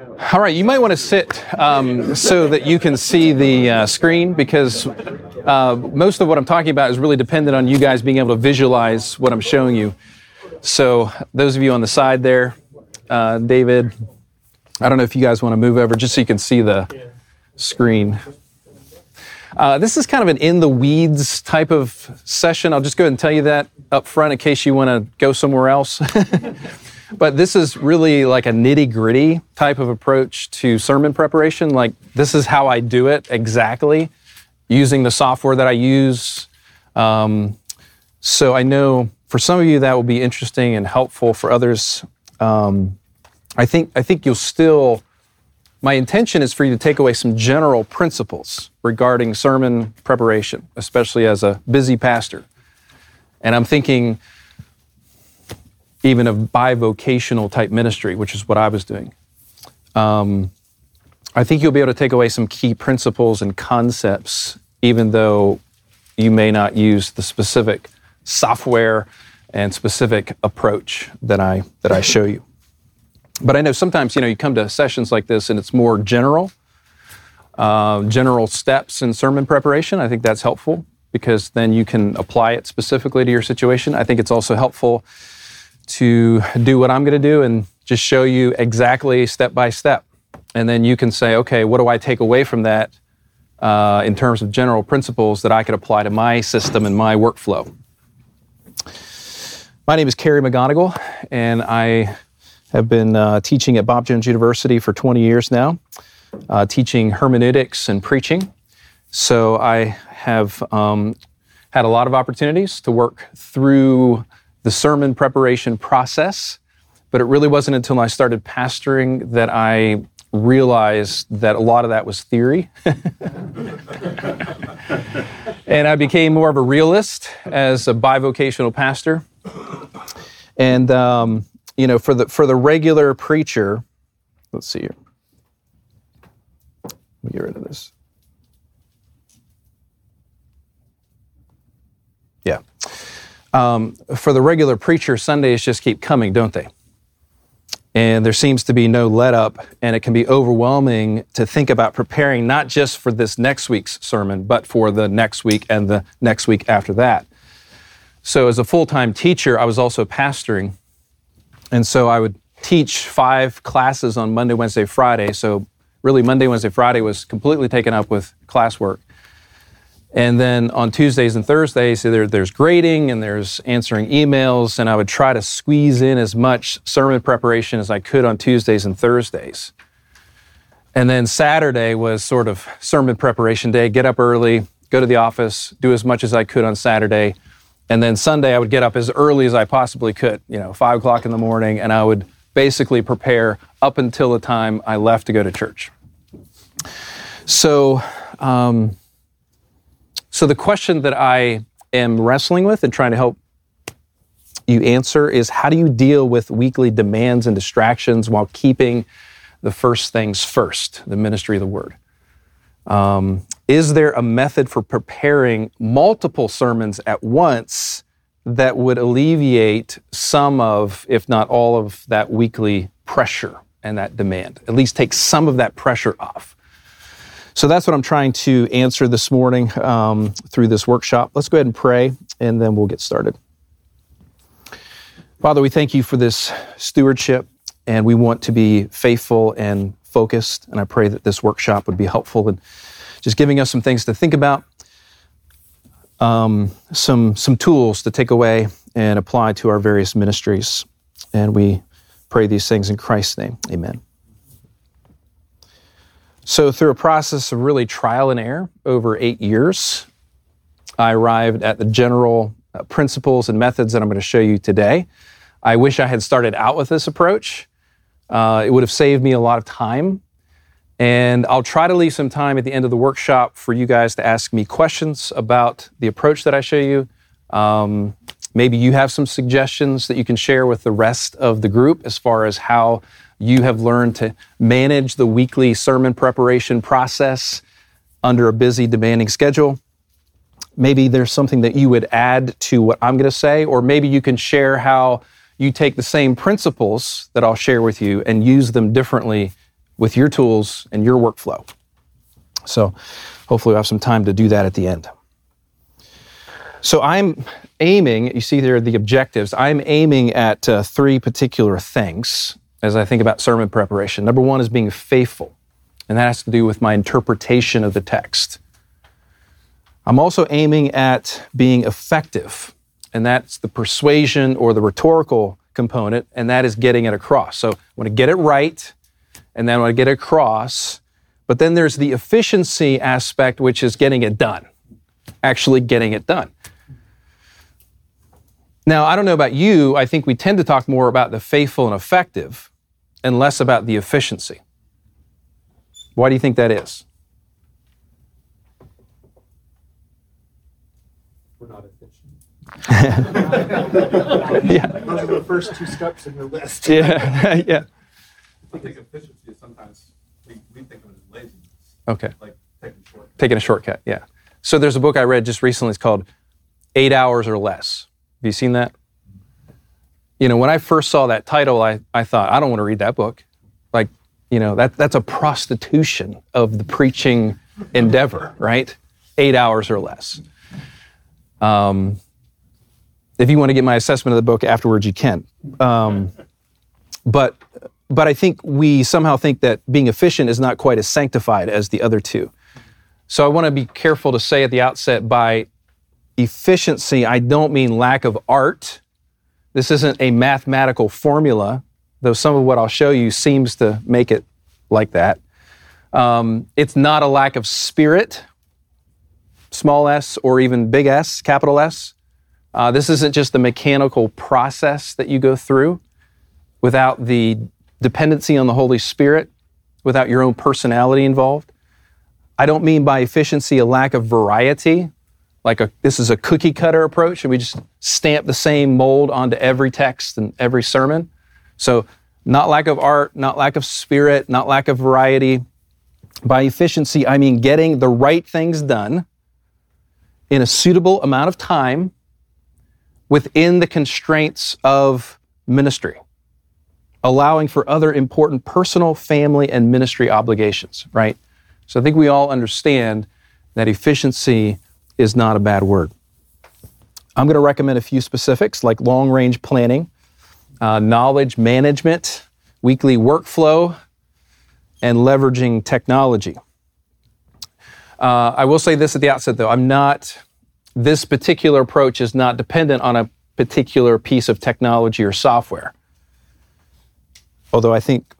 All right, you might want to sit um, so that you can see the uh, screen because uh, most of what I'm talking about is really dependent on you guys being able to visualize what I'm showing you. So, those of you on the side there, uh, David, I don't know if you guys want to move over just so you can see the screen. Uh, this is kind of an in the weeds type of session. I'll just go ahead and tell you that up front in case you want to go somewhere else. but this is really like a nitty gritty type of approach to sermon preparation. Like, this is how I do it exactly using the software that I use. Um, so I know for some of you that will be interesting and helpful. For others, um, I think I think you'll still. My intention is for you to take away some general principles regarding sermon preparation, especially as a busy pastor. And I'm thinking even of bivocational type ministry, which is what I was doing. Um, I think you'll be able to take away some key principles and concepts, even though you may not use the specific software and specific approach that I that I show you. But I know sometimes you know you come to sessions like this and it's more general, uh, general steps in sermon preparation. I think that's helpful because then you can apply it specifically to your situation. I think it's also helpful to do what I'm going to do and just show you exactly step by step, and then you can say, okay, what do I take away from that uh, in terms of general principles that I could apply to my system and my workflow. My name is Kerry McGonigal, and I have been uh, teaching at Bob Jones University for 20 years now, uh, teaching hermeneutics and preaching. So I have um, had a lot of opportunities to work through the sermon preparation process, but it really wasn't until I started pastoring that I realized that a lot of that was theory. and I became more of a realist as a bivocational pastor. And um, you know, for the for the regular preacher, let's see here. Let me get rid of this. Yeah. Um, for the regular preacher, Sundays just keep coming, don't they? And there seems to be no let up, and it can be overwhelming to think about preparing not just for this next week's sermon, but for the next week and the next week after that. So, as a full time teacher, I was also pastoring. And so I would teach five classes on Monday, Wednesday, Friday. So, really, Monday, Wednesday, Friday was completely taken up with classwork. And then on Tuesdays and Thursdays, there, there's grading and there's answering emails. And I would try to squeeze in as much sermon preparation as I could on Tuesdays and Thursdays. And then Saturday was sort of sermon preparation day get up early, go to the office, do as much as I could on Saturday, and then Sunday, I would get up as early as I possibly could, you know, five o'clock in the morning, and I would basically prepare up until the time I left to go to church. So, um, so the question that I am wrestling with and trying to help you answer is how do you deal with weekly demands and distractions while keeping the first things first, the ministry of the word? Um, is there a method for preparing multiple sermons at once that would alleviate some of, if not all of, that weekly pressure and that demand? At least take some of that pressure off. So that's what I'm trying to answer this morning um, through this workshop. Let's go ahead and pray, and then we'll get started. Father, we thank you for this stewardship, and we want to be faithful and focused. And I pray that this workshop would be helpful in just giving us some things to think about, um, some, some tools to take away and apply to our various ministries. And we pray these things in Christ's name. Amen. So, through a process of really trial and error over eight years, I arrived at the general uh, principles and methods that I'm going to show you today. I wish I had started out with this approach. Uh, it would have saved me a lot of time and I'll try to leave some time at the end of the workshop for you guys to ask me questions about the approach that I show you. Um, maybe you have some suggestions that you can share with the rest of the group as far as how you have learned to manage the weekly sermon preparation process under a busy, demanding schedule. Maybe there's something that you would add to what I'm going to say, or maybe you can share how you take the same principles that I'll share with you and use them differently with your tools and your workflow. So hopefully we'll have some time to do that at the end. So I'm aiming, you see there the objectives, I'm aiming at uh, three particular things as I think about sermon preparation. Number one is being faithful, and that has to do with my interpretation of the text. I'm also aiming at being effective, and that's the persuasion or the rhetorical component, and that is getting it across. So I want to get it right, and then I want to get it across. But then there's the efficiency aspect, which is getting it done, actually getting it done. Now, I don't know about you, I think we tend to talk more about the faithful and effective and less about the efficiency. Why do you think that is? We're not efficient. yeah. Those are the first two steps in your list. Yeah. yeah. I think efficiency is sometimes we, we think of it as laziness, Okay. like taking short. Taking a shortcut. Yeah. So there's a book I read just recently. It's called Eight Hours or Less. Have you seen that? You know, when I first saw that title, I, I thought, I don't want to read that book. Like, you know, that, that's a prostitution of the preaching endeavor, right? Eight hours or less. Um, if you want to get my assessment of the book afterwards, you can. Um, but but I think we somehow think that being efficient is not quite as sanctified as the other two. So I want to be careful to say at the outset by efficiency, I don't mean lack of art. This isn't a mathematical formula, though some of what I'll show you seems to make it like that. Um, it's not a lack of spirit, small s or even big S, capital S. Uh, this isn't just a mechanical process that you go through without the dependency on the Holy Spirit, without your own personality involved. I don't mean by efficiency a lack of variety, like a, this is a cookie cutter approach, and we just stamp the same mold onto every text and every sermon. So, not lack of art, not lack of spirit, not lack of variety. By efficiency, I mean getting the right things done in a suitable amount of time within the constraints of ministry, allowing for other important personal, family, and ministry obligations, right? So I think we all understand that efficiency is not a bad word. I'm going to recommend a few specifics like long range planning, uh, knowledge management, weekly workflow, and leveraging technology. Uh, I will say this at the outset though I'm not, this particular approach is not dependent on a particular piece of technology or software. Although I think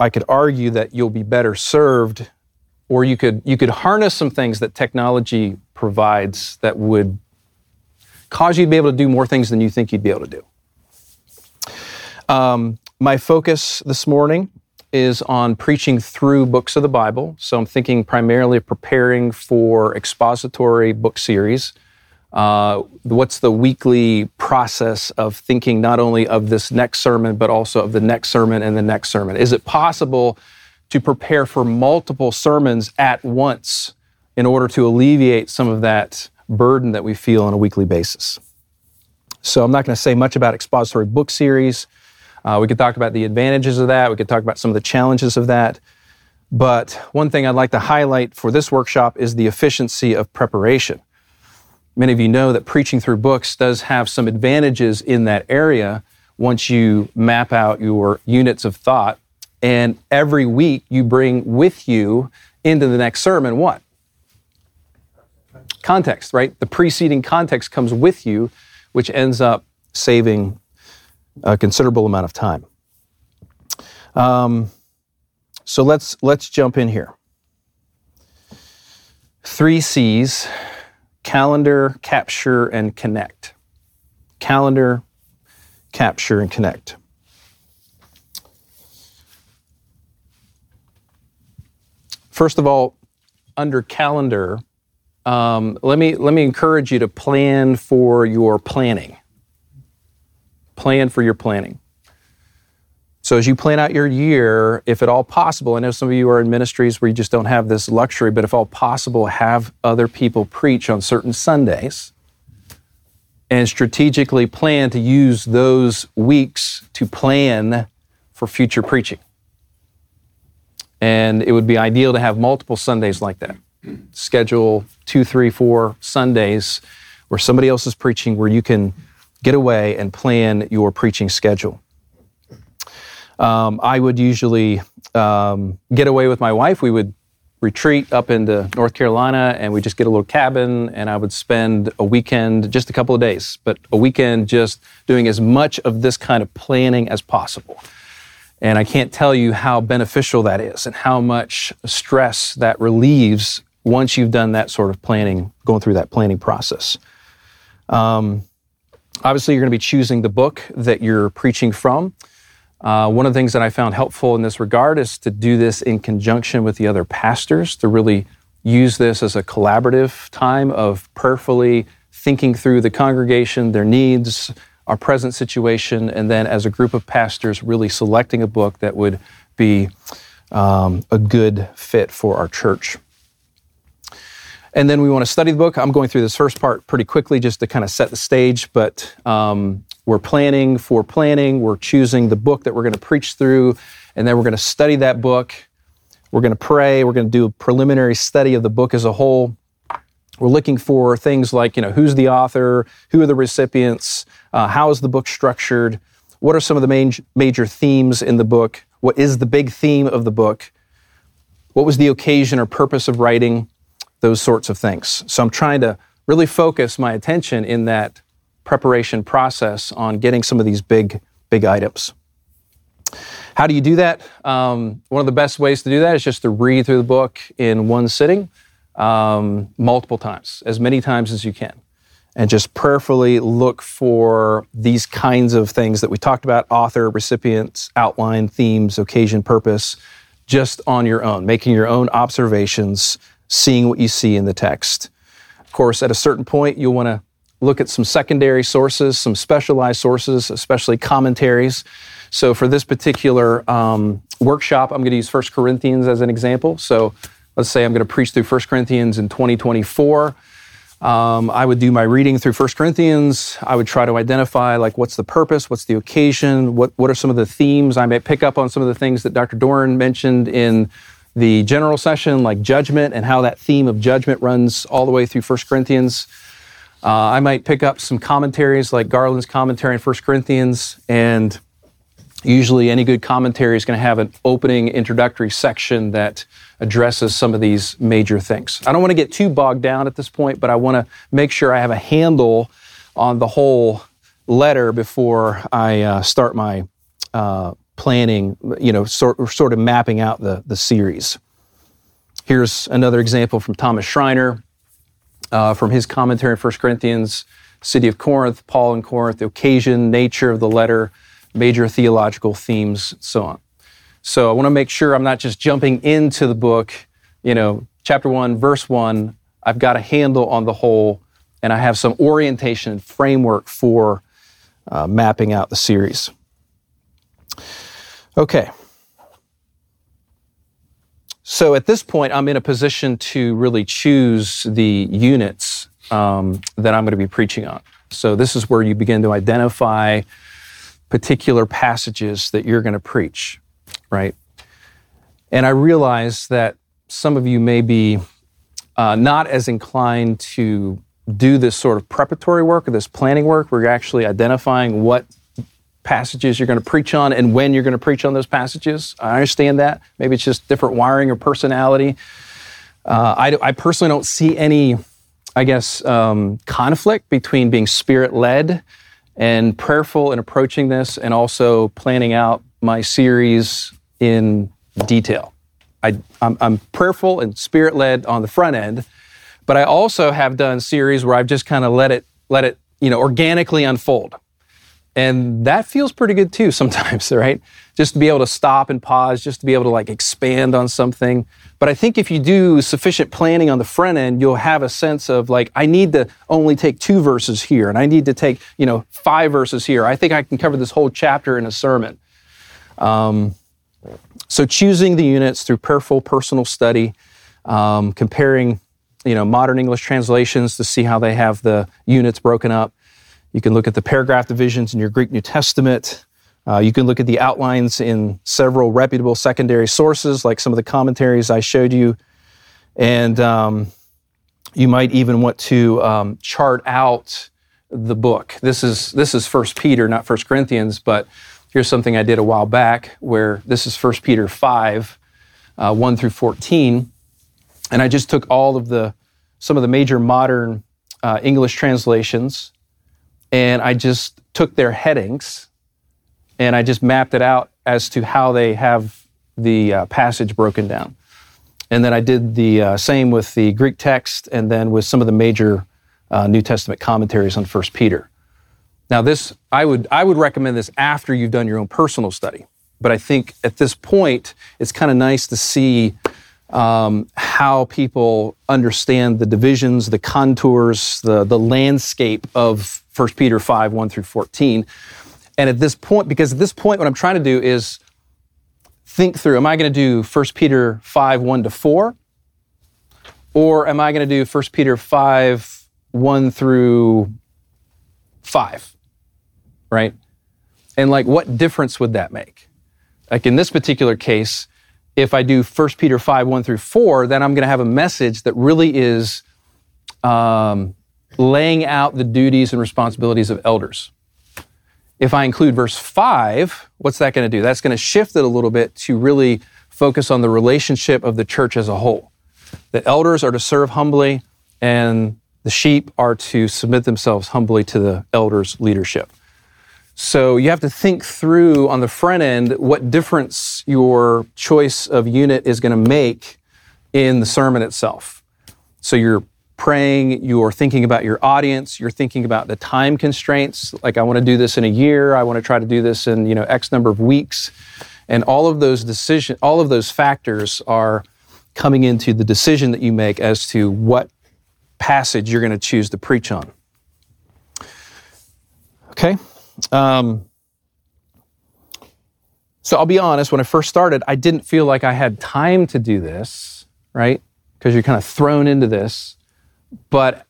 I could argue that you'll be better served or you could you could harness some things that technology provides that would cause you to be able to do more things than you think you'd be able to do. Um, my focus this morning is on preaching through books of the Bible. So I'm thinking primarily of preparing for expository book series. Uh, what's the weekly process of thinking not only of this next sermon, but also of the next sermon and the next sermon? Is it possible to prepare for multiple sermons at once in order to alleviate some of that burden that we feel on a weekly basis? So I'm not going to say much about expository book series. Uh, we could talk about the advantages of that. We could talk about some of the challenges of that. But one thing I'd like to highlight for this workshop is the efficiency of preparation. Many of you know that preaching through books does have some advantages in that area once you map out your units of thought. And every week you bring with you into the next sermon what? Context, right? The preceding context comes with you, which ends up saving a considerable amount of time. Um, so let's let's jump in here. Three C's: calendar, capture, and connect. Calendar, capture, and connect. First of all, under calendar, um, let me let me encourage you to plan for your planning plan for your planning. So, as you plan out your year, if at all possible, I know some of you are in ministries where you just don't have this luxury, but if all possible, have other people preach on certain Sundays and strategically plan to use those weeks to plan for future preaching. And it would be ideal to have multiple Sundays like that. Schedule two, three, four Sundays where somebody else is preaching, where you can get away and plan your preaching schedule. Um, I would usually um, get away with my wife. We would retreat up into North Carolina and we just get a little cabin and I would spend a weekend, just a couple of days, but a weekend just doing as much of this kind of planning as possible. And I can't tell you how beneficial that is and how much stress that relieves once you've done that sort of planning, going through that planning process. Um, obviously, you're going to be choosing the book that you're preaching from. Uh, one of the things that I found helpful in this regard is to do this in conjunction with the other pastors, to really use this as a collaborative time of prayerfully thinking through the congregation, their needs, our present situation, and then as a group of pastors, really selecting a book that would be um, a good fit for our church. And then we want to study the book. I'm going through this first part pretty quickly just to kind of set the stage, but um, we're planning for planning. We're choosing the book that we're going to preach through, and then we're going to study that book. We're going to pray. We're going to do a preliminary study of the book as a whole. We're looking for things like, you know, who's the author, who are the recipients, uh, how is the book structured, what are some of the main, major themes in the book, what is the big theme of the book, what was the occasion or purpose of writing, those sorts of things. So I'm trying to really focus my attention in that preparation process on getting some of these big, big items. How do you do that? Um, one of the best ways to do that is just to read through the book in one sitting, um, multiple times, as many times as you can, and just prayerfully look for these kinds of things that we talked about author, recipients, outline, themes, occasion, purpose just on your own, making your own observations, seeing what you see in the text. Of course, at a certain point, you'll want to look at some secondary sources, some specialized sources, especially commentaries. So for this particular um, workshop, I'm going to use 1 Corinthians as an example. So let's say I'm going to preach through 1 Corinthians in 2024. Um, I would do my reading through 1 Corinthians. I would try to identify like what's the purpose, what's the occasion, what what are some of the themes. I may pick up on some of the things that Dr. Doran mentioned in the general session, like judgment and how that theme of judgment runs all the way through 1 Corinthians. Uh, I might pick up some commentaries like Garland's commentary in 1 Corinthians, and usually any good commentary is going to have an opening introductory section that addresses some of these major things. I don't want to get too bogged down at this point, but I want to make sure I have a handle on the whole letter before I uh, start my uh, planning, you know, sort, sort of mapping out the, the series. Here's another example from Thomas Schreiner uh, from his commentary on 1 Corinthians, city of Corinth, Paul in Corinth, the occasion, nature of the letter, major theological themes, so on. So I want to make sure I'm not just jumping into the book, you know, chapter 1, verse 1. I've got a handle on the whole, and I have some orientation and framework for uh, mapping out the series. Okay. So at this point, I'm in a position to really choose the units um, that I'm going to be preaching on. So this is where you begin to identify particular passages that you're going to preach, right? And I realize that some of you may be uh, not as inclined to do this sort of preparatory work or this planning work where you're actually identifying what passages you're going to preach on and when you're going to preach on those passages. I understand that. Maybe it's just different wiring or personality. Uh, I, I, personally don't see any, I guess, um, conflict between being spirit led and prayerful in approaching this and also planning out my series in detail. I, am prayerful and spirit led on the front end, but I also have done series where I've just kind of let it, let it, you know, organically unfold. And that feels pretty good too sometimes, right? Just to be able to stop and pause, just to be able to like expand on something. But I think if you do sufficient planning on the front end, you'll have a sense of like, I need to only take two verses here and I need to take, you know, five verses here. I think I can cover this whole chapter in a sermon. Um, so choosing the units through prayerful personal study, um, comparing, you know, modern English translations to see how they have the units broken up you can look at the paragraph divisions in your Greek New Testament. Uh, you can look at the outlines in several reputable secondary sources, like some of the commentaries I showed you. And um, you might even want to um, chart out the book. This is this is First Peter, not First Corinthians, but here's something I did a while back where this is First Peter five, uh, one through fourteen, and I just took all of the some of the major modern uh, English translations, and I just took their headings, and I just mapped it out as to how they have the uh, passage broken down. And then I did the uh, same with the Greek text and then with some of the major uh, New Testament commentaries on 1 Peter. Now, this, I would, I would recommend this after you've done your own personal study. But I think at this point, it's kind of nice to see um, how people understand the divisions, the contours, the, the landscape of 1 Peter 5, 1 through 14. And at this point, because at this point, what I'm trying to do is think through am I going to do 1 Peter 5, 1 to 4? Or am I going to do 1 Peter 5, 1 through 5? Right? And like, what difference would that make? Like in this particular case, if I do 1 Peter 5, 1 through 4, then I'm going to have a message that really is um, laying out the duties and responsibilities of elders. If I include verse 5, what's that going to do? That's going to shift it a little bit to really focus on the relationship of the church as a whole. The elders are to serve humbly, and the sheep are to submit themselves humbly to the elders' leadership. So you have to think through on the front end what difference your choice of unit is going to make in the sermon itself. So you're praying, you're thinking about your audience, you're thinking about the time constraints. Like, I want to do this in a year, I want to try to do this in, you know, X number of weeks. And all of those decision, all of those factors are coming into the decision that you make as to what passage you're going to choose to preach on. Okay? Um, so I'll be honest, when I first started, I didn't feel like I had time to do this, right? Because you're kind of thrown into this. But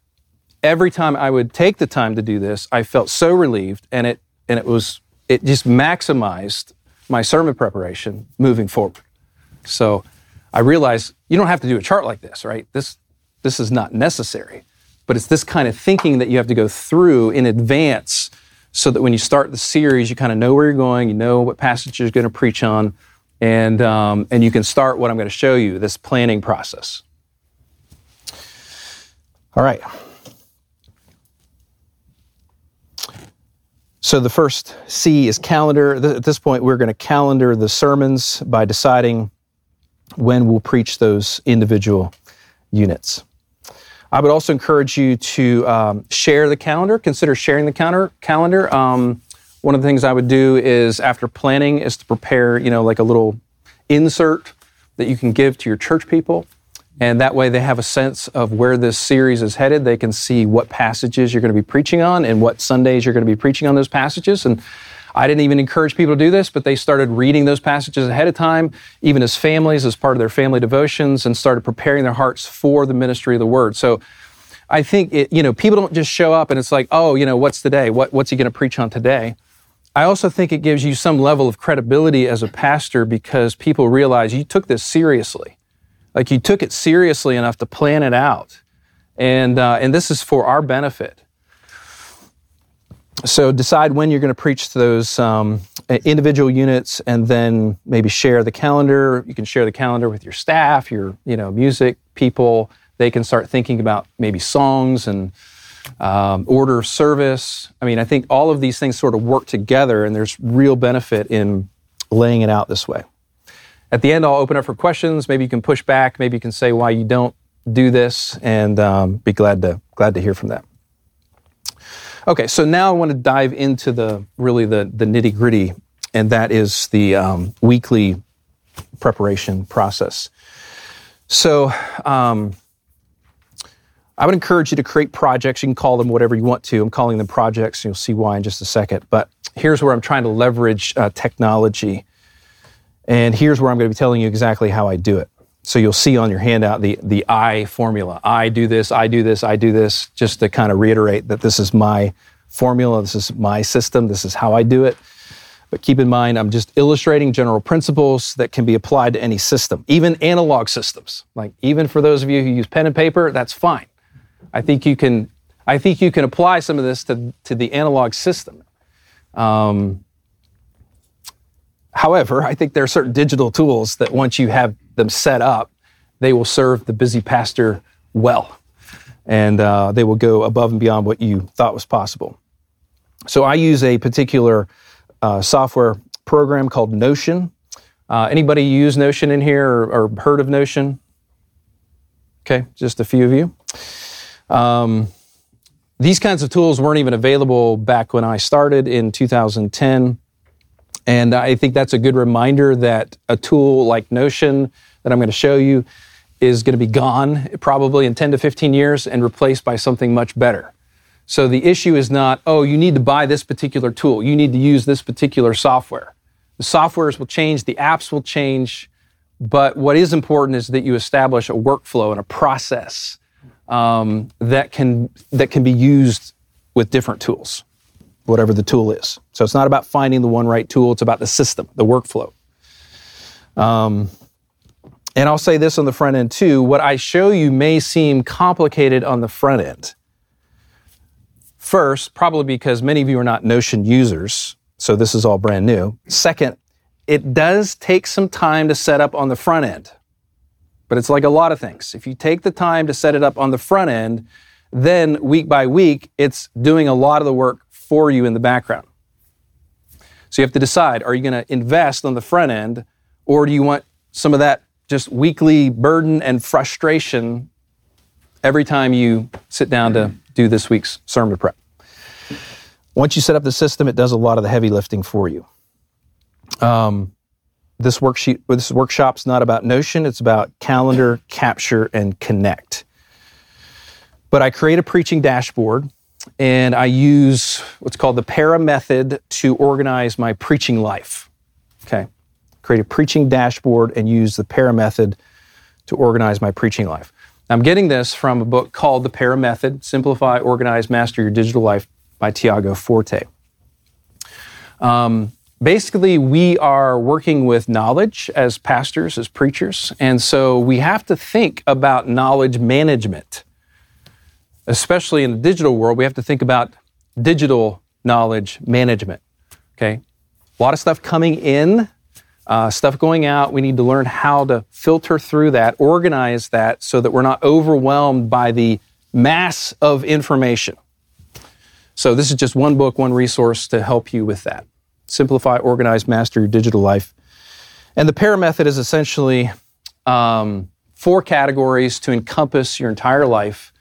every time I would take the time to do this, I felt so relieved and it and it was it just maximized my sermon preparation moving forward. So I realized you don't have to do a chart like this, right? This this is not necessary. But it's this kind of thinking that you have to go through in advance so that when you start the series, you kind of know where you're going, you know what passage you're going to preach on, and, um, and you can start what I'm going to show you, this planning process. All right. So the first C is calendar. At this point, we're going to calendar the sermons by deciding when we'll preach those individual units. I would also encourage you to um, share the calendar. Consider sharing the counter, Calendar. Um, one of the things I would do is after planning is to prepare, you know, like a little insert that you can give to your church people and that way they have a sense of where this series is headed. They can see what passages you're going to be preaching on and what Sundays you're going to be preaching on those passages. And I didn't even encourage people to do this, but they started reading those passages ahead of time, even as families, as part of their family devotions, and started preparing their hearts for the ministry of the word. So I think it, you know, people don't just show up and it's like, oh, you know, what's today? What, what's he going to preach on today? I also think it gives you some level of credibility as a pastor because people realize you took this seriously. Like you took it seriously enough to plan it out. And, uh, and this is for our benefit. So decide when you're going to preach to those um, individual units and then maybe share the calendar. You can share the calendar with your staff, your you know, music people. They can start thinking about maybe songs and um, order of service. I mean, I think all of these things sort of work together, and there's real benefit in laying it out this way. At the end, I'll open up for questions. Maybe you can push back. Maybe you can say why you don't do this, and um, be glad to glad to hear from that. Okay, so now I want to dive into the really the the nitty gritty, and that is the um, weekly preparation process. So. Um, I would encourage you to create projects. You can call them whatever you want to. I'm calling them projects, you'll see why in just a second. But here's where I'm trying to leverage uh, technology and here's where I'm going to be telling you exactly how I do it. So you'll see on your handout the, the I formula. I do this, I do this, I do this, just to kind of reiterate that this is my formula, this is my system, this is how I do it. But keep in mind, I'm just illustrating general principles that can be applied to any system, even analog systems. Like even for those of you who use pen and paper, that's fine. I think you can, I think you can apply some of this to, to the analog system. Um, however, I think there are certain digital tools that once you have them set up, they will serve the busy pastor well. And uh, they will go above and beyond what you thought was possible. So I use a particular uh, software program called Notion. Uh, anybody use Notion in here or, or, heard of Notion? Okay, just a few of you. Um, these kinds of tools weren't even available back when I started in 2010. And I think that's a good reminder that a tool like Notion that I'm going to show you is going to be gone probably in 10 to 15 years and replaced by something much better. So the issue is not, oh, you need to buy this particular tool, you need to use this particular software. The softwares will change, the apps will change, but what is important is that you establish a workflow and a process um, that can that can be used with different tools, whatever the tool is. So it's not about finding the one right tool; it's about the system, the workflow. Um, and I'll say this on the front end too: what I show you may seem complicated on the front end. First, probably because many of you are not Notion users, so this is all brand new. Second, it does take some time to set up on the front end. But it's like a lot of things. If you take the time to set it up on the front end, then week by week, it's doing a lot of the work for you in the background. So you have to decide are you going to invest on the front end, or do you want some of that just weekly burden and frustration every time you sit down to do this week's sermon prep. Once you set up the system, it does a lot of the heavy lifting for you. Um, this worksheet, this workshop's not about Notion; it's about calendar, capture, and connect. But I create a preaching dashboard, and I use what's called the Para method to organize my preaching life. Okay, create a preaching dashboard and use the Para method to organize my preaching life. I'm getting this from a book called The Para Method Simplify, Organize, Master Your Digital Life by Tiago Forte. Um, basically, we are working with knowledge as pastors, as preachers, and so we have to think about knowledge management. Especially in the digital world, we have to think about digital knowledge management. Okay? A lot of stuff coming in uh, stuff going out. We need to learn how to filter through that, organize that so that we're not overwhelmed by the mass of information. So, this is just one book, one resource to help you with that. Simplify, organize, master your digital life. And the PARA method is essentially um, four categories to encompass your entire life.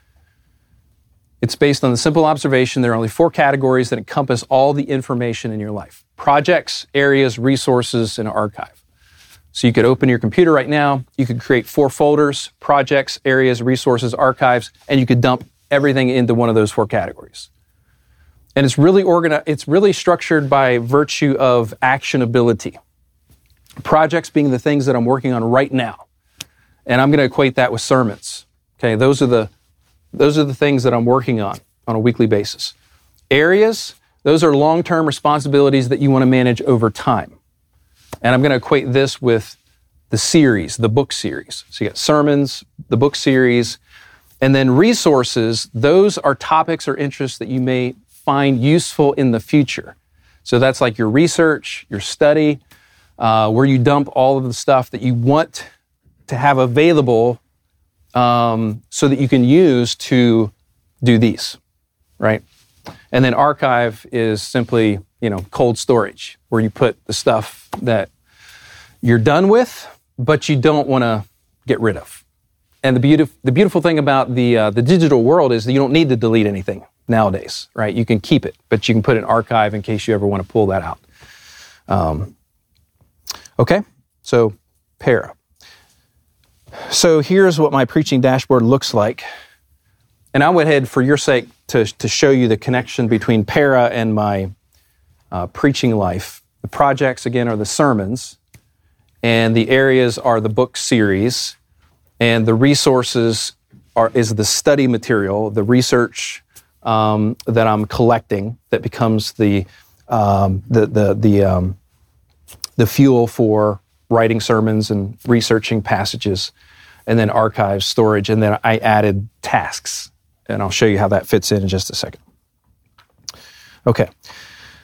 It's based on the simple observation there are only four categories that encompass all the information in your life projects, areas, resources, and archive. So you could open your computer right now, you could create four folders, projects, areas, resources, archives, and you could dump everything into one of those four categories. And it's really organized, it's really structured by virtue of actionability. Projects being the things that I'm working on right now. And I'm going to equate that with sermons. Okay, those are the those are the things that I'm working on on a weekly basis. Areas, those are long term responsibilities that you want to manage over time. And I'm going to equate this with the series, the book series. So you got sermons, the book series, and then resources. Those are topics or interests that you may find useful in the future. So that's like your research, your study, uh, where you dump all of the stuff that you want to have available um, so that you can use to do these, right? And then archive is simply, you know, cold storage where you put the stuff that you're done with, but you don't want to get rid of. And the, beautif- the beautiful thing about the, uh, the digital world is that you don't need to delete anything nowadays, right? You can keep it, but you can put an archive in case you ever want to pull that out. Um, okay, so para. So here's what my preaching dashboard looks like. And I went ahead, for your sake, to, to show you the connection between para and my uh, preaching life. The projects, again, are the sermons, and the areas are the book series, and the resources are, is the study material, the research um, that I'm collecting that becomes the um, the the the um, the fuel for writing sermons and researching passages, and then archives, storage, and then I added tasks, and I'll show you how that fits in in just a second. Okay.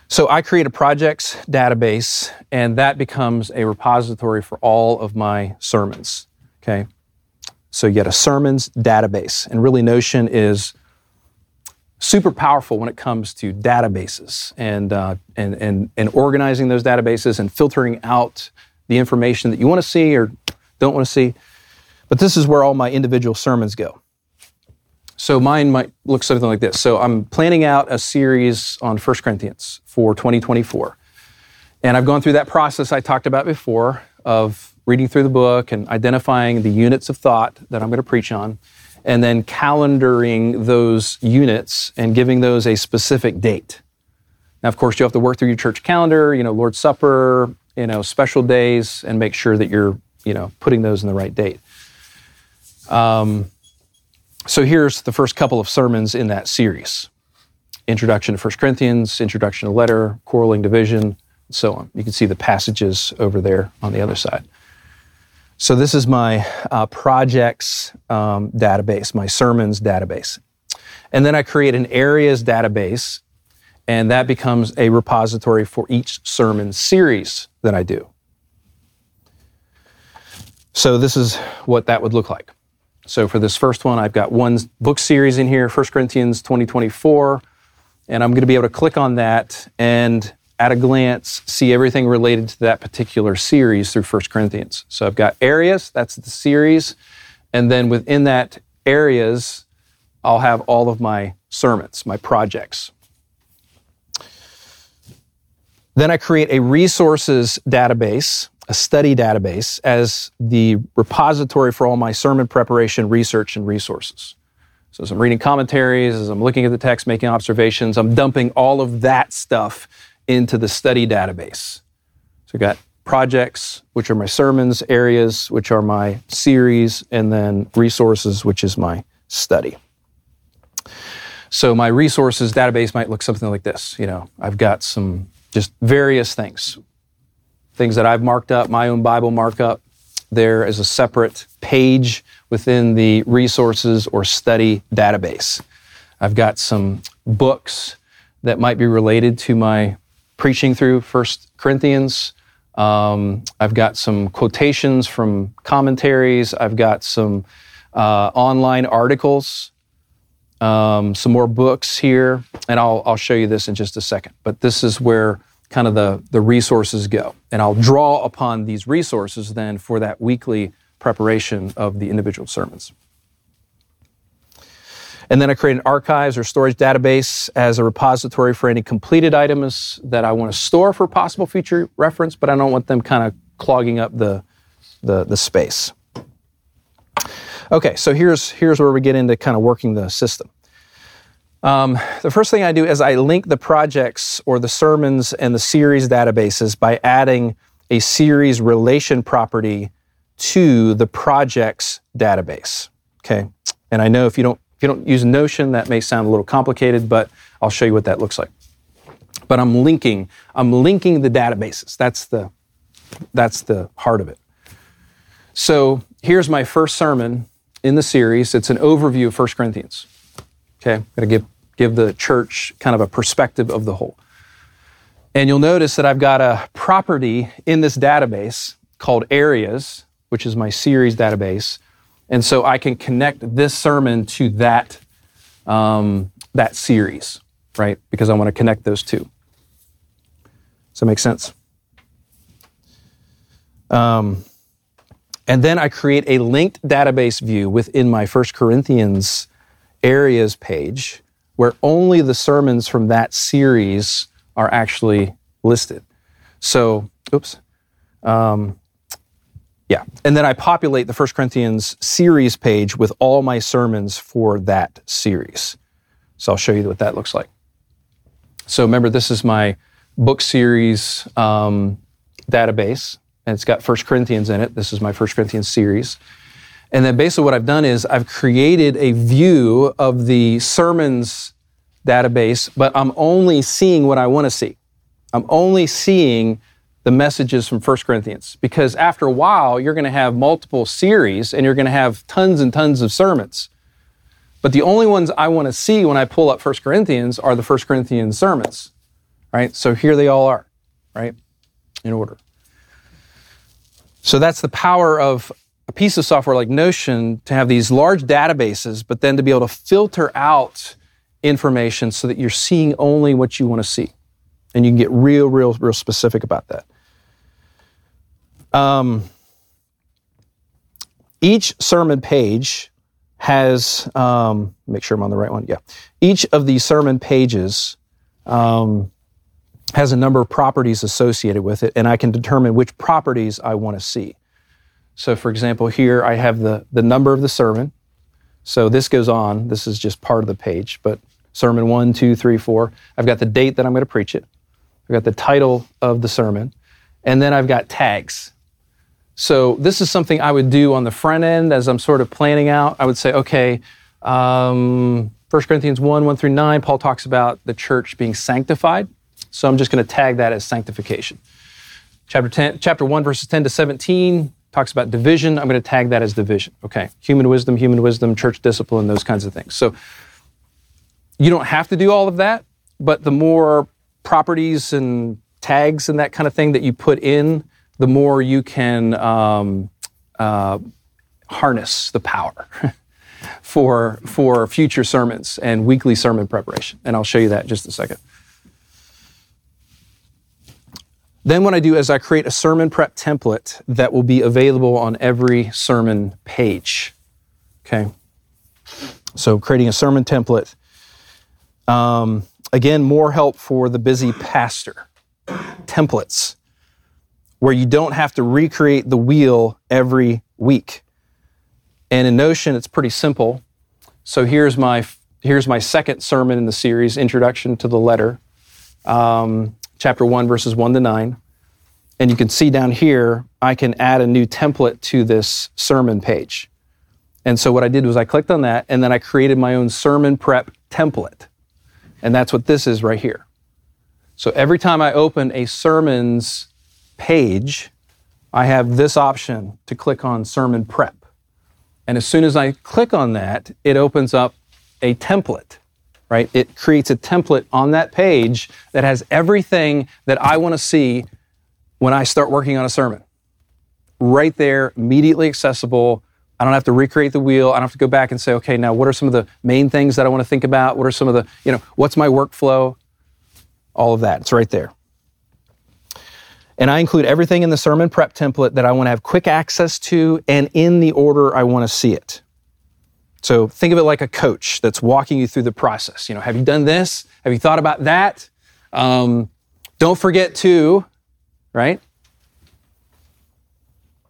So I create a projects database, and that becomes a repository for all of my sermons. Okay. So you get a sermons database, and really Notion is super powerful when it comes to databases and, uh, and, and, and organizing those databases and filtering out the information that you want to see or don't want to see. But this is where all my individual sermons go. So mine might look something like this. So I'm planning out a series on 1 Corinthians for 2024. And I've gone through that process I talked about before of reading through the book and identifying the units of thought that I'm going to preach on and then calendaring those units and giving those a specific date. Now, of course, you have to work through your church calendar, you know, Lord's Supper, you know, special days, and make sure that you're, you know, putting those in the right date. Um, so here's the first couple of sermons in that series Introduction to 1 Corinthians, Introduction to Letter, Quarreling Division, and so on. You can see the passages over there on the other side. So this is my uh, projects um, database, my sermons database. And then I create an areas database, and that becomes a repository for each sermon series that I do. So this is what that would look like. So for this first one, I've got one book series in here, 1 Corinthians 2024, and I'm going to be able to click on that and at a glance see everything related to that particular series through 1 Corinthians. So I've got areas, that's the series, and then within that areas, I'll have all of my sermons, my projects. Then I create a resources database, a study database, as the repository for all my sermon preparation, research, and resources. So as I'm reading commentaries, as I'm looking at the text, making observations, I'm dumping all of that stuff into the study database. So I've got projects, which are my sermons, areas, which are my series, and then resources, which is my study. So my resources database might look something like this. You know, I've got some just various things, things that I've marked up, my own Bible markup. There is a separate page within the resources or study database. I've got some books that might be related to my preaching through First Corinthians. Um, I've got some quotations from commentaries. I've got some uh, online articles, um, some more books here, and I'll, I'll show you this in just a second. But this is where kind of the, the resources go. And I'll draw upon these resources then for that weekly preparation of the individual sermons. And then I create an archives or storage database as a repository for any completed items that I want to store for possible future reference, but I don't want them kind of clogging up the, the, the space. Okay, so here's, here's where we get into kind of working the system. Um, the first thing I do is I link the projects or the sermons and the series databases by adding a series relation property to the projects database. Okay, and I know if you don't if you don't use Notion, that may sound a little complicated, but I'll show you what that looks like. But I'm linking, I'm linking the databases. That's the, that's the heart of it. So here's my first sermon in the series. It's an overview of 1 Corinthians. Okay, I'm to give, give the church kind of a perspective of the whole. And you'll notice that I've got a property in this database called areas, which is my series database. And so I can connect this sermon to that, um, that series, right? Because I want to connect those two. Does that make sense? Um, and then I create a linked database view within my First Corinthians areas page where only the sermons from that series are actually listed. So, oops. Um, yeah. And then I populate the First Corinthians series page with all my sermons for that series. So I'll show you what that looks like. So remember, this is my book series um, database, and it's got First Corinthians in it. This is my First Corinthians series. And then basically what I've done is I've created a view of the sermons database, but I'm only seeing what I want to see. I'm only seeing the messages from 1 Corinthians because after a while, you're going to have multiple series and you're going to have tons and tons of sermons. But the only ones I want to see when I pull up 1 Corinthians are the 1 Corinthians sermons, right? So here they all are, right? In order. So that's the power of a piece of software like Notion to have these large databases, but then to be able to filter out information so that you're seeing only what you want to see. And you can get real, real, real specific about that. Um, each sermon page has, um, make sure I'm on the right one. Yeah. Each of these sermon pages um, has a number of properties associated with it, and I can determine which properties I want to see. So, for example, here I have the, the number of the sermon. So this goes on. This is just part of the page, but sermon one, two, three, four. I've got the date that I'm going to preach it. I've got the title of the sermon, and then I've got tags. So this is something I would do on the front end as I'm sort of planning out. I would say, okay, um, 1 Corinthians 1, 1 through 9, Paul talks about the church being sanctified. So I'm just going to tag that as sanctification. Chapter 10, chapter 1, verses 10 to 17 talks about division. I'm going to tag that as division. Okay. Human wisdom, human wisdom, church discipline, those kinds of things. So you don't have to do all of that, but the more properties and tags and that kind of thing that you put in, the more you can um, uh, harness the power for, for future sermons and weekly sermon preparation. And I'll show you that in just a second. Then what I do is I create a sermon prep template that will be available on every sermon page. Okay. So creating a sermon template. Um, again, more help for the busy pastor. Templates where you don't have to recreate the wheel every week. And in Notion, it's pretty simple. So here's my here's my second sermon in the series, Introduction to the Letter. Um, chapter 1, verses 1 to 9. And you can see down here, I can add a new template to this sermon page. And so what I did was I clicked on that and then I created my own sermon prep template. And that's what this is right here. So every time I open a sermons page, I have this option to click on sermon prep. And as soon as I click on that, it opens up a template right? It creates a template on that page that has everything that I want to see when I start working on a sermon. Right there, immediately accessible. I don't have to recreate the wheel. I don't have to go back and say, okay, now what are some of the main things that I want to think about? What are some of the, you know, what's my workflow? All of that. It's right there. And I include everything in the sermon prep template that I want to have quick access to and in the order I want to see it. So think of it like a coach that's walking you through the process. You know, have you done this? Have you thought about that? Um, don't forget to, right?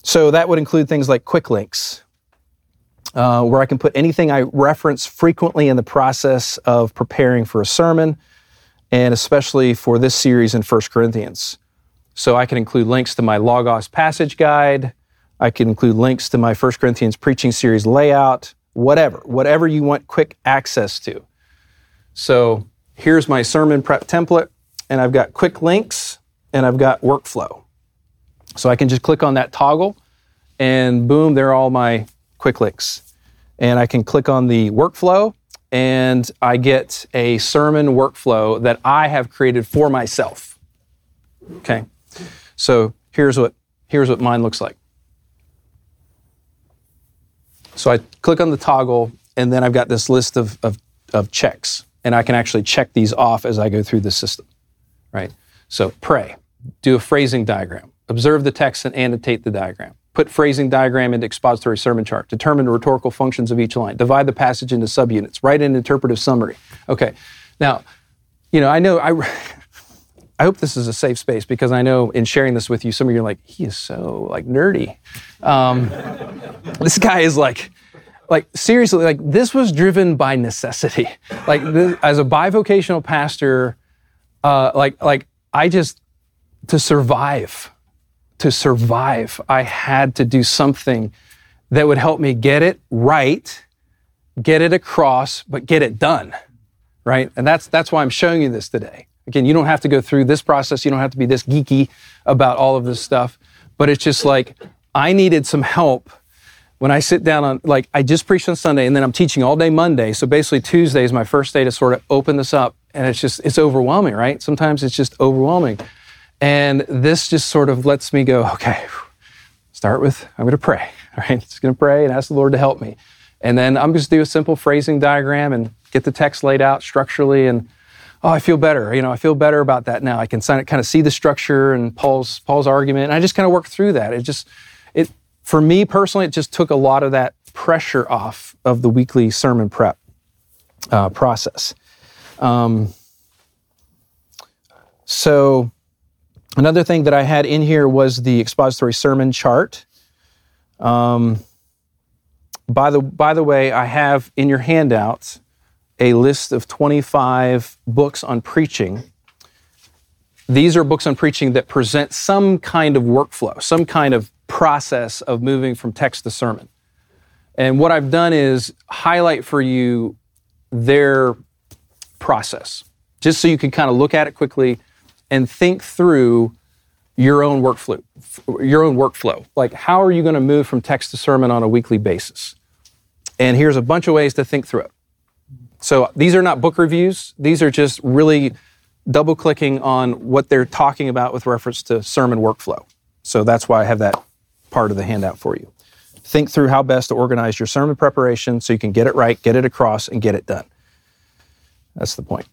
So that would include things like quick links, uh, where I can put anything I reference frequently in the process of preparing for a sermon, and especially for this series in 1 Corinthians. So I can include links to my Logos passage guide. I can include links to my 1 Corinthians preaching series layout whatever, whatever you want quick access to. So here's my sermon prep template, and I've got quick links and I've got workflow. So I can just click on that toggle, and boom, there are all my quick links. And I can click on the workflow, and I get a sermon workflow that I have created for myself. Okay, so here's what here's what mine looks like. So I click on the toggle, and then I've got this list of, of, of checks, and I can actually check these off as I go through the system, right? So pray, do a phrasing diagram, observe the text and annotate the diagram, put phrasing diagram into expository sermon chart, determine the rhetorical functions of each line, divide the passage into subunits, write an interpretive summary. Okay, now, you know, I know I. I hope this is a safe space because I know in sharing this with you, some of you are like, he is so like nerdy. Um, this guy is like, like seriously, like this was driven by necessity. Like this, as a bivocational pastor, uh, like like I just to survive, to survive, I had to do something that would help me get it right, get it across, but get it done, right? And that's that's why I'm showing you this today. Again, you don't have to go through this process. You don't have to be this geeky about all of this stuff. But it's just like, I needed some help when I sit down on, like, I just preached on Sunday and then I'm teaching all day Monday. So basically, Tuesday is my first day to sort of open this up. And it's just, it's overwhelming, right? Sometimes it's just overwhelming. And this just sort of lets me go, okay, start with, I'm going to pray, all right? Just going to pray and ask the Lord to help me. And then I'm just going to do a simple phrasing diagram and get the text laid out structurally and oh, I feel better. You know, I feel better about that now. I can kind of see the structure and Paul's Paul's argument, and I just kind of work through that. It just it for me personally, it just took a lot of that pressure off of the weekly sermon prep uh, process. Um, so another thing that I had in here was the expository sermon chart. Um, by the by the way, I have in your handouts a list of 25 books on preaching. These are books on preaching that present some kind of workflow, some kind of process of moving from text to sermon. And what I've done is highlight for you their process, just so you can kind of look at it quickly and think through your own workflow. Your own workflow. Like, how are you going to move from text to sermon on a weekly basis? And here's a bunch of ways to think through it. So these are not book reviews. These are just really double clicking on what they're talking about with reference to sermon workflow. So that's why I have that part of the handout for you. Think through how best to organize your sermon preparation so you can get it right, get it across, and get it done. That's the point.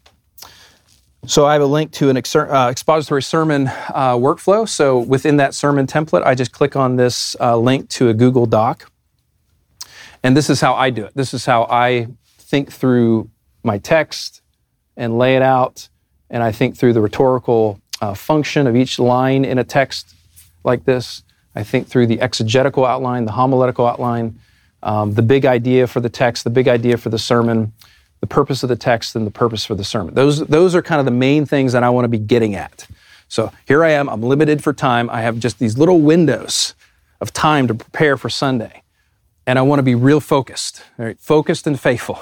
So I have a link to an uh, expository sermon uh, workflow. So within that sermon template, I just click on this uh, link to a Google Doc. And this is how I do it. This is how I think through my text and lay it out, and I think through the rhetorical uh, function of each line in a text like this. I think through the exegetical outline, the homiletical outline, um, the big idea for the text, the big idea for the sermon, the purpose of the text, and the purpose for the sermon. Those, those are kind of the main things that I want to be getting at. So here I am, I'm limited for time. I have just these little windows of time to prepare for Sunday. And I want to be real focused, right? focused and faithful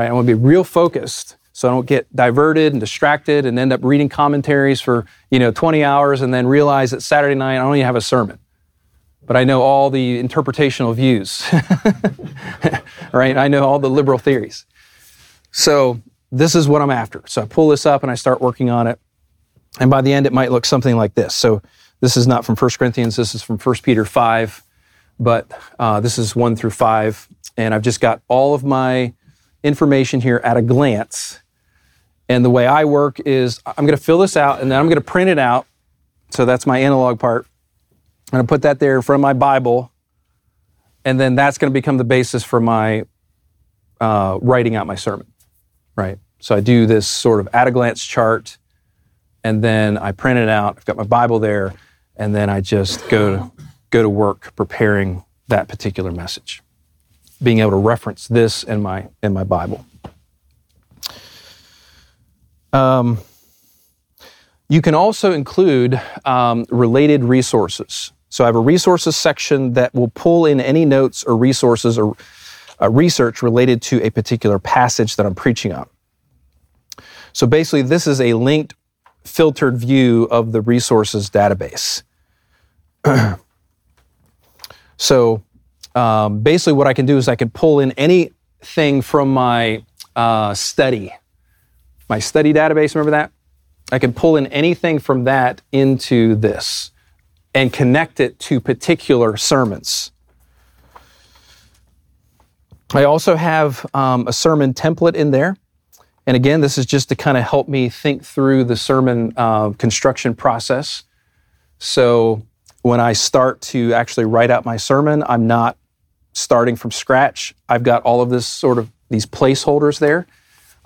right? I want to be real focused so I don't get diverted and distracted and end up reading commentaries for, you know, 20 hours and then realize that Saturday night I don't even have a sermon. But I know all the interpretational views, right? I know all the liberal theories. So this is what I'm after. So I pull this up and I start working on it. And by the end, it might look something like this. So this is not from 1 Corinthians, this is from 1 Peter 5, but uh, this is 1 through 5. And I've just got all of my information here at a glance. And the way I work is I'm going to fill this out and then I'm going to print it out. So that's my analog part. I'm going to put that there in front of my Bible. And then that's going to become the basis for my uh, writing out my sermon, right? So I do this sort of at a glance chart and then I print it out. I've got my Bible there. And then I just go to, go to work preparing that particular message being able to reference this in my in my Bible. Um, you can also include um, related resources. So I have a resources section that will pull in any notes or resources or uh, research related to a particular passage that I'm preaching on. So basically, this is a linked, filtered view of the resources database. so um, basically what I can do is I can pull in anything from my uh, study, my study database. Remember that? I can pull in anything from that into this and connect it to particular sermons. I also have um, a sermon template in there. And again, this is just to kind of help me think through the sermon uh, construction process. So when I start to actually write out my sermon, I'm not starting from scratch. I've got all of this sort of these placeholders there.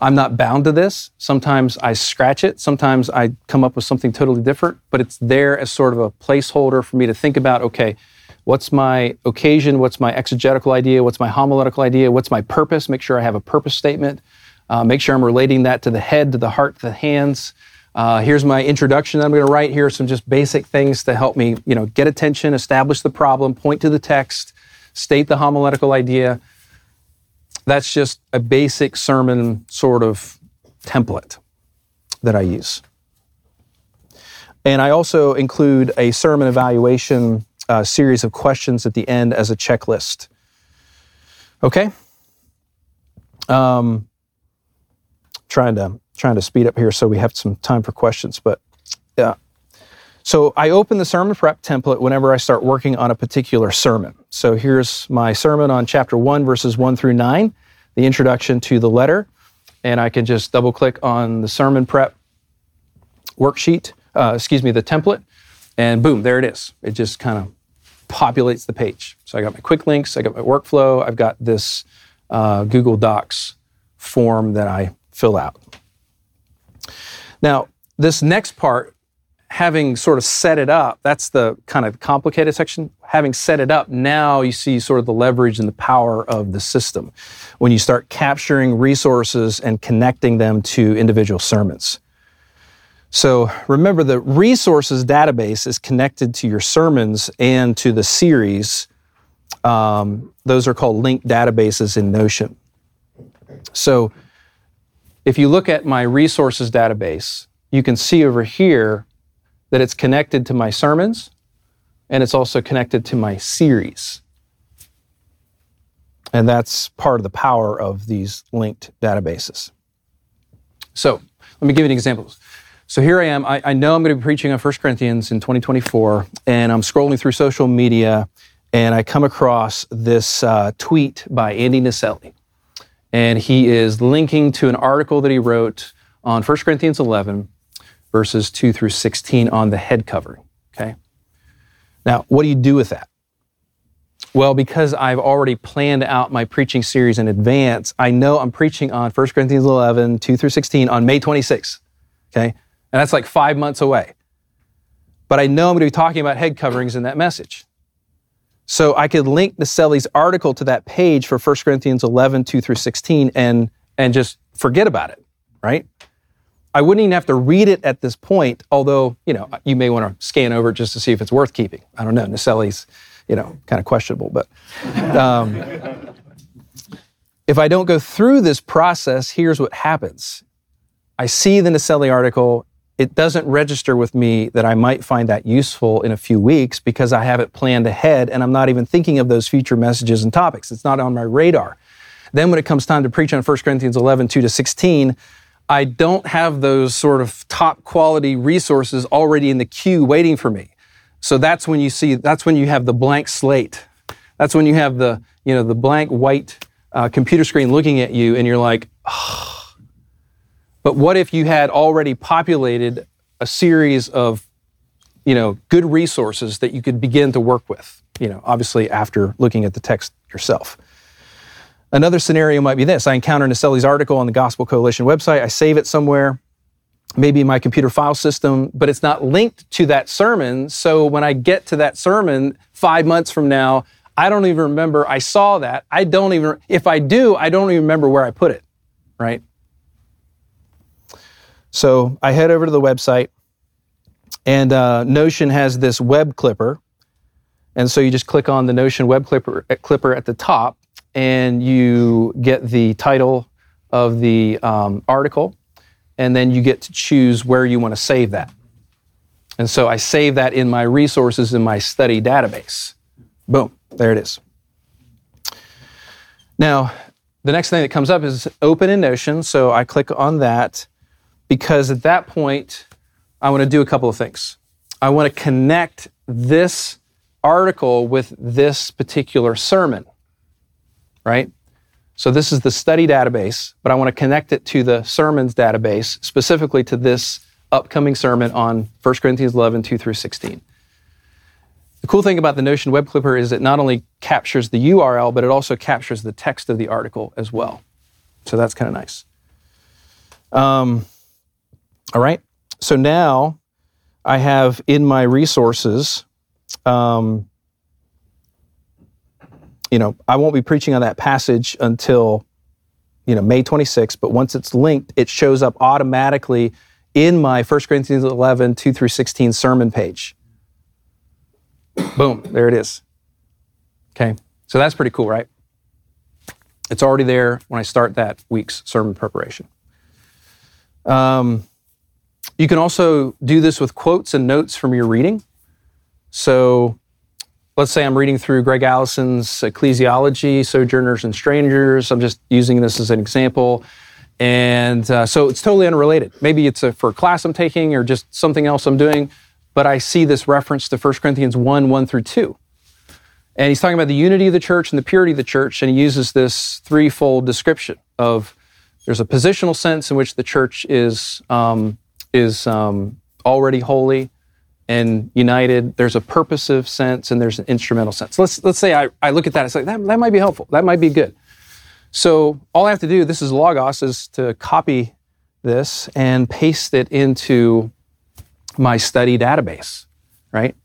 I'm not bound to this. Sometimes I scratch it. Sometimes I come up with something totally different, but it's there as sort of a placeholder for me to think about okay, what's my occasion? What's my exegetical idea? What's my homiletical idea? What's my purpose? Make sure I have a purpose statement. Uh, make sure I'm relating that to the head, to the heart, to the hands. Uh, here's my introduction that I'm going to write. Here are some just basic things to help me, you know, get attention, establish the problem, point to the text, state the homiletical idea. That's just a basic sermon sort of template. that I use. And I also include a sermon evaluation uh, series of questions at the end as a checklist. Okay? Um, trying to trying to speed up here so we have some time for questions, but yeah. So I open the sermon prep template whenever I start working on a particular sermon. So here's my sermon on chapter 1 verses 1 through 9, the introduction to the letter, and I can just double click on the sermon prep worksheet, uh, excuse me, the template, and boom, there it is. It just kind of populates the page. So I got my quick links, I got my workflow, I've got this uh, Google Docs form that I fill out. Now, this next part, having sort of set it up, that's the kind of complicated section. Having set it up, now you see sort of the leverage and the power of the system when you start capturing resources and connecting them to individual sermons. So remember, the resources database is connected to your sermons and to the series. Um, those are called linked databases in Notion. So if you look at my resources database, you can see over here that it's connected to my sermons and it's also connected to my series. And that's part of the power of these linked databases. So let me give you an example. So here I am. I, I know I'm going to be preaching on 1 Corinthians in 2024, and I'm scrolling through social media, and I come across this uh, tweet by Andy Naselli. And he is linking to an article that he wrote on 1 Corinthians 11, verses 2 through 16 on the head covering. Okay? Now, what do you do with that? Well, because I've already planned out my preaching series in advance, I know I'm preaching on 1 Corinthians 11, 2 through 16 on May 26th. Okay? And that's like five months away. But I know I'm going to be talking about head coverings in that message. So I could link Naselli's article to that page for 1 Corinthians 11, 2 through 16 and, and just forget about it, right? I wouldn't even have to read it at this point, although, you know, you may want to scan over it just to see if it's worth keeping. I don't know. Naselli's, you know, kind of questionable, but um, if I don't go through this process, here's what happens. I see the Naselli article it doesn't register with me that I might find that useful in a few weeks because I have it planned ahead and I'm not even thinking of those future messages and topics. It's not on my radar. Then when it comes time to preach on 1 Corinthians 11, 2 to 16, I don't have those sort of top quality resources already in the queue waiting for me. So that's when you see, that's when you have the blank slate. That's when you have the, you know, the blank white uh, computer screen looking at you and you're like, oh, but what if you had already populated a series of, you know, good resources that you could begin to work with, you know, obviously after looking at the text yourself. Another scenario might be this. I encounter Naselli's article on the Gospel Coalition website. I save it somewhere, maybe in my computer file system, but it's not linked to that sermon. So when I get to that sermon five months from now, I don't even remember I saw that. I don't even, if I do, I don't even remember where I put it, right? So I head over to the website, and uh, Notion has this web clipper. And so you just click on the Notion web clipper, uh, clipper at the top, and you get the title of the um, article, and then you get to choose where you want to save that. And so I save that in my resources in my study database. Boom, there it is. Now, the next thing that comes up is open in Notion. So I click on that because at that point, I want to do a couple of things. I want to connect this article with this particular sermon, right? So this is the study database, but I want to connect it to the sermons database, specifically to this upcoming sermon on 1 Corinthians 11, 2 through 16. The cool thing about the Notion Web Clipper is it not only captures the URL, but it also captures the text of the article as well. So that's kind of nice. Um, all right. So now I have in my resources, um, you know, I won't be preaching on that passage until, you know, May 26th, but once it's linked, it shows up automatically in my 1 Corinthians 11, 2 through 16 sermon page. Boom, there it is. Okay, so that's pretty cool, right? It's already there when I start that week's sermon preparation. Um, you can also do this with quotes and notes from your reading. So let's say I'm reading through Gregg Allison's Ecclesiology, Sojourners and Strangers. I'm just using this as an example. And uh, so it's totally unrelated. Maybe it's a, for a class I'm taking or just something else I'm doing, but I see this reference to 1 Corinthians 1 1 through 2. And he's talking about the unity of the church and the purity of the church, and he uses this threefold description of there's a positional sense in which the church is, um, is um, already holy and united. There's a purposive sense and there's an instrumental sense. Let's, let's say I, I look at that, it's like, that, that might be helpful. That might be good. So all I have to do, this is Logos, is to copy this and paste it into my study database, right?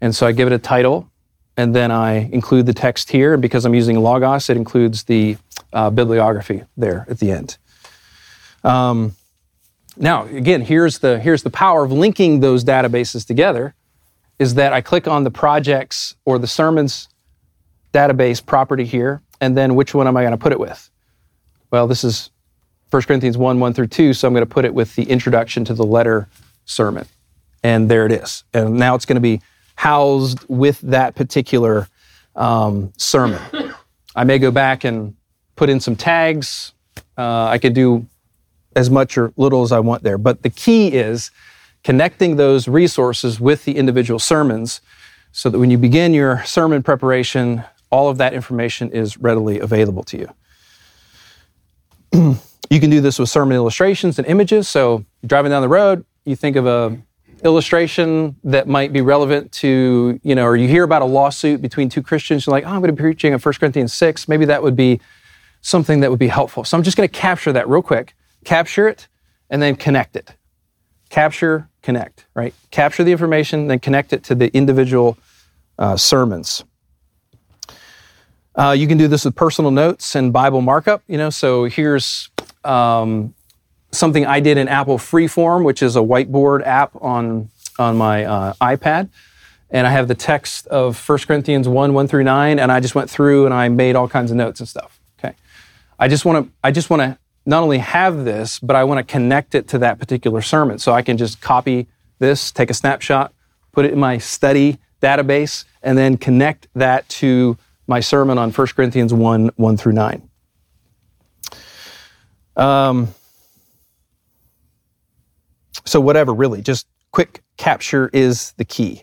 And so I give it a title, and then I include the text here. And because I'm using Logos, it includes the uh, bibliography there at the end. Um, now, again, here's the, here's the power of linking those databases together is that I click on the projects or the sermons database property here, and then which one am I going to put it with? Well, this is 1 Corinthians 1, 1 through 2, so I'm going to put it with the introduction to the letter sermon. And there it is. And now it's going to be housed with that particular um, sermon. I may go back and put in some tags. Uh, I could do as much or little as I want there. But the key is connecting those resources with the individual sermons so that when you begin your sermon preparation, all of that information is readily available to you. you can do this with sermon illustrations and images. So, driving down the road, you think of a illustration that might be relevant to, you know, or you hear about a lawsuit between two Christians, you're like, oh, I'm going to be preaching on 1 Corinthians 6. Maybe that would be something that would be helpful. So I'm just going to capture that real quick, capture it, and then connect it. Capture, connect, right? Capture the information, then connect it to the individual uh, sermons. Uh, you can do this with personal notes and Bible markup. You know, so here's um, something I did in Apple Freeform, which is a whiteboard app on on my uh, iPad, and I have the text of 1 Corinthians 1, 1 through 9, and I just went through and I made all kinds of notes and stuff. Okay. I just want to I just want to not only have this, but I want to connect it to that particular sermon. So I can just copy this, take a snapshot, put it in my study database, and then connect that to my sermon on 1 Corinthians 1, 1 through 9. Um, so whatever, really, just quick capture is the key.